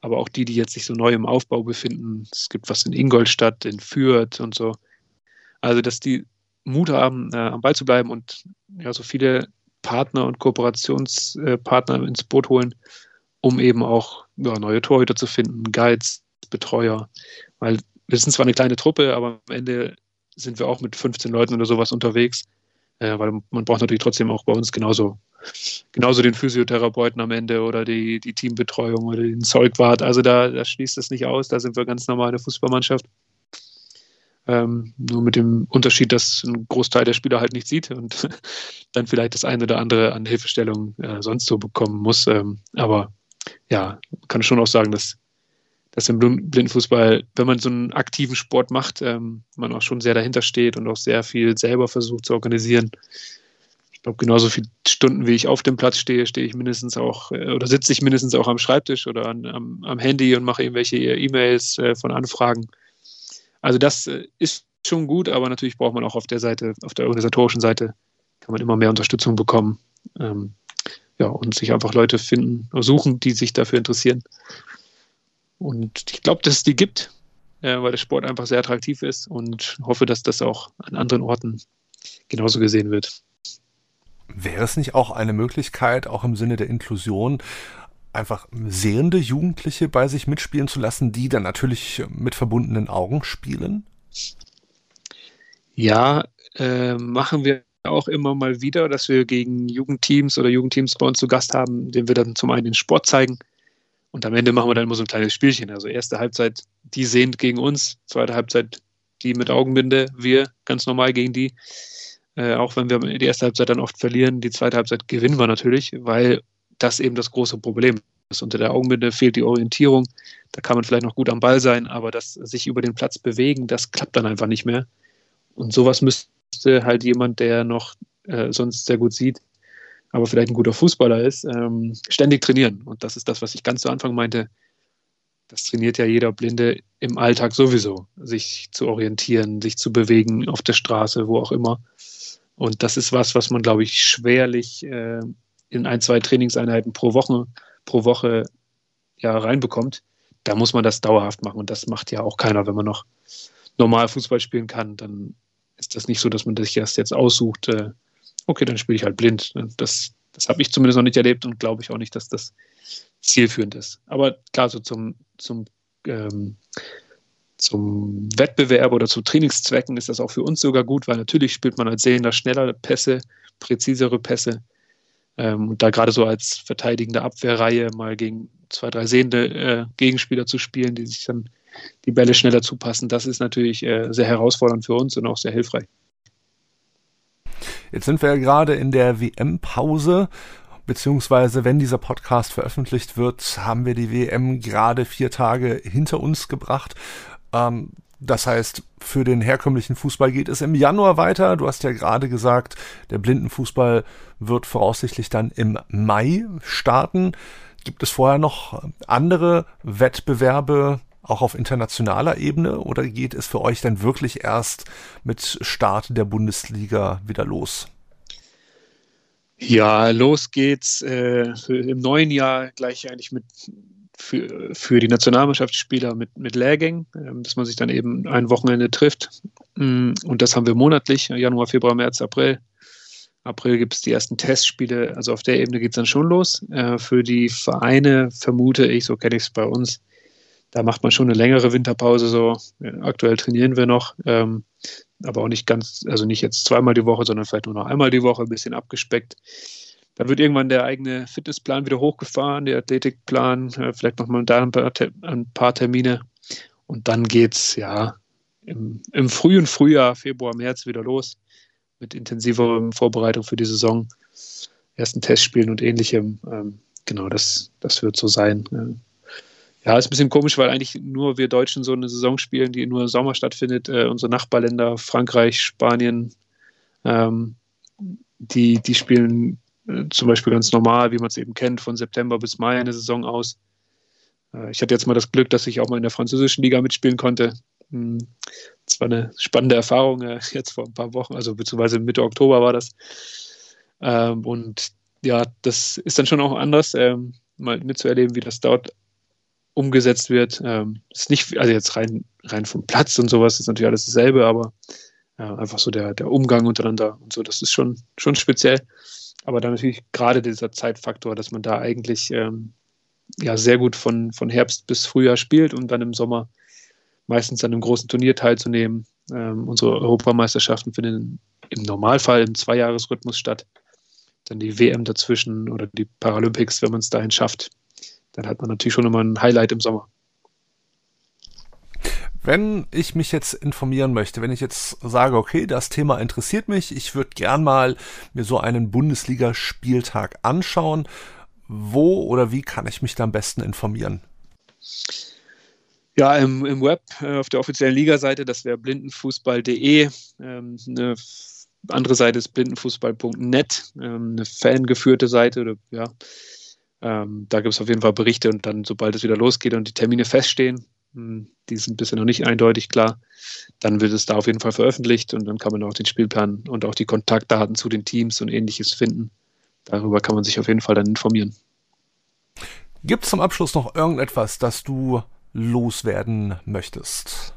aber auch die, die jetzt sich so neu im Aufbau befinden. Es gibt was in Ingolstadt, in Fürth und so. Also, dass die Mut haben, äh, am Ball zu bleiben und ja, so viele Partner und Kooperationspartner ins Boot holen, um eben auch ja, neue Torhüter zu finden, Guides, Betreuer. Weil wir sind zwar eine kleine Truppe, aber am Ende sind wir auch mit 15 Leuten oder sowas unterwegs, äh, weil man braucht natürlich trotzdem auch bei uns genauso genauso den Physiotherapeuten am Ende oder die, die Teambetreuung oder den Zeugwart. Also da, da schließt es nicht aus. Da sind wir ganz normal eine Fußballmannschaft. Ähm, nur mit dem Unterschied, dass ein Großteil der Spieler halt nicht sieht und dann vielleicht das eine oder andere an Hilfestellung äh, sonst so bekommen muss. Ähm, aber ja, kann schon auch sagen, dass dass im Blindenfußball, wenn man so einen aktiven Sport macht, ähm, man auch schon sehr dahinter steht und auch sehr viel selber versucht zu organisieren. Ich glaube, genauso viele Stunden, wie ich auf dem Platz stehe, stehe ich mindestens auch äh, oder sitze ich mindestens auch am Schreibtisch oder an, am, am, Handy und mache irgendwelche E-Mails äh, von Anfragen. Also das äh, ist schon gut, aber natürlich braucht man auch auf der Seite, auf der organisatorischen Seite, kann man immer mehr Unterstützung bekommen. Ähm, ja, und sich einfach Leute finden, suchen, die sich dafür interessieren. Und ich glaube, dass es die gibt, äh, weil der Sport einfach sehr attraktiv ist und hoffe, dass das auch an anderen Orten genauso gesehen wird. Wäre es nicht auch eine Möglichkeit, auch im Sinne der Inklusion, einfach sehende Jugendliche bei sich mitspielen zu lassen, die dann natürlich mit verbundenen Augen spielen? Ja, äh, machen wir auch immer mal wieder, dass wir gegen Jugendteams oder Jugendteams bei uns zu Gast haben, denen wir dann zum einen den Sport zeigen und am Ende machen wir dann immer so ein kleines Spielchen. Also erste Halbzeit, die sehend gegen uns, zweite Halbzeit, die mit Augenbinde, wir ganz normal gegen die. Äh, auch wenn wir die erste Halbzeit dann oft verlieren, die zweite Halbzeit gewinnen wir natürlich, weil das eben das große Problem ist. Unter der Augenbinde fehlt die Orientierung. Da kann man vielleicht noch gut am Ball sein, aber das sich über den Platz bewegen, das klappt dann einfach nicht mehr. Und sowas müsste halt jemand, der noch äh, sonst sehr gut sieht, aber vielleicht ein guter Fußballer ist, ähm, ständig trainieren. Und das ist das, was ich ganz zu Anfang meinte. Das trainiert ja jeder Blinde im Alltag sowieso, sich zu orientieren, sich zu bewegen auf der Straße, wo auch immer. Und das ist was, was man, glaube ich, schwerlich äh, in ein, zwei Trainingseinheiten pro Woche, pro Woche ja, reinbekommt. Da muss man das dauerhaft machen. Und das macht ja auch keiner, wenn man noch normal Fußball spielen kann. Dann ist das nicht so, dass man sich das jetzt aussucht. Äh, okay, dann spiele ich halt blind. Das, das habe ich zumindest noch nicht erlebt und glaube ich auch nicht, dass das zielführend ist. Aber klar, so zum, zum, ähm, zum Wettbewerb oder zu Trainingszwecken ist das auch für uns sogar gut, weil natürlich spielt man als Sehender schneller Pässe, präzisere Pässe. Ähm, und da gerade so als verteidigende Abwehrreihe mal gegen zwei, drei sehende äh, Gegenspieler zu spielen, die sich dann die Bälle schneller zupassen, das ist natürlich äh, sehr herausfordernd für uns und auch sehr hilfreich. Jetzt sind wir ja gerade in der WM-Pause beziehungsweise wenn dieser Podcast veröffentlicht wird, haben wir die WM gerade vier Tage hinter uns gebracht. Ähm, das heißt, für den herkömmlichen Fußball geht es im Januar weiter. Du hast ja gerade gesagt, der Blindenfußball wird voraussichtlich dann im Mai starten. Gibt es vorher noch andere Wettbewerbe, auch auf internationaler Ebene oder geht es für euch dann wirklich erst mit Start der Bundesliga wieder los? Ja, los geht's äh, im neuen Jahr gleich eigentlich mit für, für die Nationalmannschaftsspieler mit, mit Lehrgängen, äh, dass man sich dann eben ein Wochenende trifft. Mm, und das haben wir monatlich, Januar, Februar, März, April. April gibt es die ersten Testspiele, also auf der Ebene geht es dann schon los. Äh, für die Vereine vermute ich, so kenne ich es bei uns, da macht man schon eine längere Winterpause so. Aktuell trainieren wir noch, ähm, aber auch nicht ganz, also nicht jetzt zweimal die Woche, sondern vielleicht nur noch einmal die Woche, ein bisschen abgespeckt. Da wird irgendwann der eigene Fitnessplan wieder hochgefahren, der Athletikplan, äh, vielleicht nochmal da ein paar, ein paar Termine. Und dann geht's ja im, im frühen Frühjahr, Februar, März wieder los mit intensiver Vorbereitung für die Saison, ersten Testspielen und ähnlichem. Ähm, genau, das, das wird so sein. Ja, ist ein bisschen komisch, weil eigentlich nur wir Deutschen so eine Saison spielen, die nur im Sommer stattfindet. Äh, unsere Nachbarländer, Frankreich, Spanien, ähm, die, die spielen äh, zum Beispiel ganz normal, wie man es eben kennt, von September bis Mai eine Saison aus. Äh, ich hatte jetzt mal das Glück, dass ich auch mal in der französischen Liga mitspielen konnte. Hm, das war eine spannende Erfahrung äh, jetzt vor ein paar Wochen, also beziehungsweise Mitte Oktober war das. Ähm, und ja, das ist dann schon auch anders, ähm, mal mitzuerleben, wie das dort umgesetzt wird. Ähm, ist nicht, also jetzt rein, rein vom Platz und sowas ist natürlich alles dasselbe, aber einfach so der, der Umgang untereinander und so, das ist schon, schon speziell. Aber dann natürlich gerade dieser Zeitfaktor, dass man da eigentlich ähm, ja sehr gut von, von Herbst bis Frühjahr spielt und dann im Sommer meistens an einem großen Turnier teilzunehmen. Ähm, unsere Europameisterschaften finden im Normalfall im Zweijahresrhythmus statt. Dann die WM dazwischen oder die Paralympics, wenn man es dahin schafft dann hat man natürlich schon immer ein Highlight im Sommer. Wenn ich mich jetzt informieren möchte, wenn ich jetzt sage, okay, das Thema interessiert mich, ich würde gern mal mir so einen Bundesligaspieltag anschauen, wo oder wie kann ich mich da am besten informieren? Ja, im, im Web äh, auf der offiziellen Ligaseite, das wäre blindenfußball.de. Ähm, eine andere Seite ist blindenfußball.net, ähm, eine fangeführte Seite. Oder, ja, ähm, da gibt es auf jeden Fall Berichte und dann, sobald es wieder losgeht und die Termine feststehen, die sind bisher noch nicht eindeutig klar, dann wird es da auf jeden Fall veröffentlicht und dann kann man auch den Spielplan und auch die Kontaktdaten zu den Teams und ähnliches finden. Darüber kann man sich auf jeden Fall dann informieren. Gibt es zum Abschluss noch irgendetwas, das du loswerden möchtest?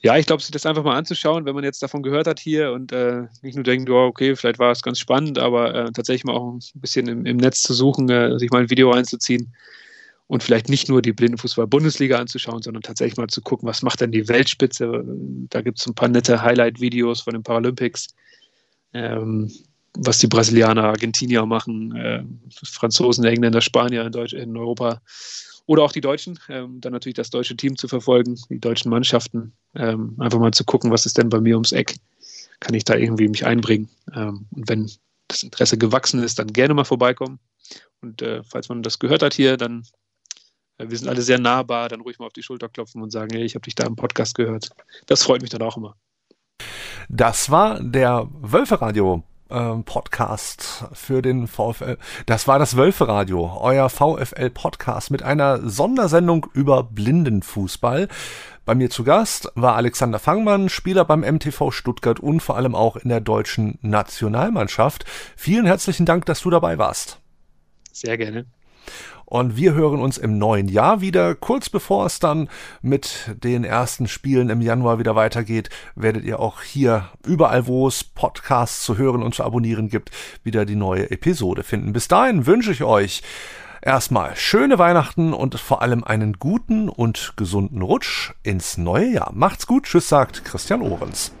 Ja, ich glaube, sich das einfach mal anzuschauen, wenn man jetzt davon gehört hat hier und äh, nicht nur denkt, oh, okay, vielleicht war es ganz spannend, aber äh, tatsächlich mal auch ein bisschen im, im Netz zu suchen, äh, sich mal ein Video einzuziehen und vielleicht nicht nur die Blindenfußball-Bundesliga anzuschauen, sondern tatsächlich mal zu gucken, was macht denn die Weltspitze. Da gibt es ein paar nette Highlight-Videos von den Paralympics, ähm, was die Brasilianer, Argentinier machen, äh, Franzosen, Engländer, Spanier in, Deutsch, in Europa oder auch die Deutschen, ähm, dann natürlich das deutsche Team zu verfolgen, die deutschen Mannschaften, ähm, einfach mal zu gucken, was ist denn bei mir ums Eck, kann ich da irgendwie mich einbringen. Ähm, und wenn das Interesse gewachsen ist, dann gerne mal vorbeikommen. Und äh, falls man das gehört hat hier, dann, wir sind alle sehr nahbar, dann ruhig mal auf die Schulter klopfen und sagen, hey, ich habe dich da im Podcast gehört. Das freut mich dann auch immer. Das war der Wölferadio ähm, Podcast für den VfL. Das war das Wölferadio, euer VfL Podcast mit einer Sondersendung über Blindenfußball. Bei mir zu Gast war Alexander Fangmann, Spieler beim MTV Stuttgart und vor allem auch in der deutschen Nationalmannschaft. Vielen herzlichen Dank, dass du dabei warst. Sehr gerne. Und wir hören uns im neuen Jahr wieder. Kurz bevor es dann mit den ersten Spielen im Januar wieder weitergeht, werdet ihr auch hier überall, wo es Podcasts zu hören und zu abonnieren gibt, wieder die neue Episode finden. Bis dahin wünsche ich euch erstmal schöne Weihnachten und vor allem einen guten und gesunden Rutsch ins neue Jahr. Macht's gut. Tschüss, sagt Christian Ohrens.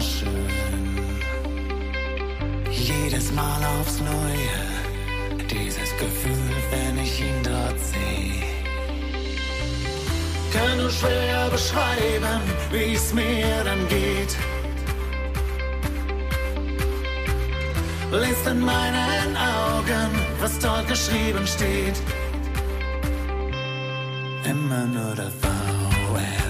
wunderschön. Jedes Mal aufs Neue, dieses Gefühl, wenn ich ihn dort sehe. Kann nur schwer beschreiben, wie es mir dann geht. Lest in meinen Augen, was dort geschrieben steht. Immer nur der VL.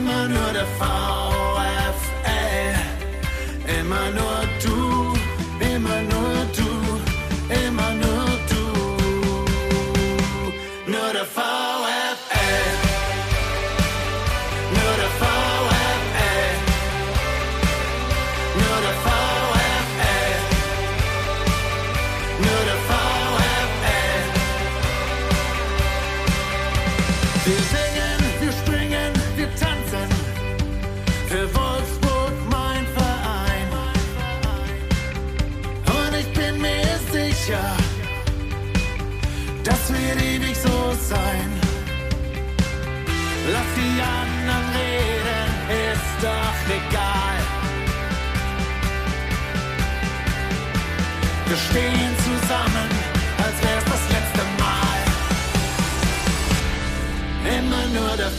Manor de stehen zusammen, als wär's das letzte Mal. Immer nur der.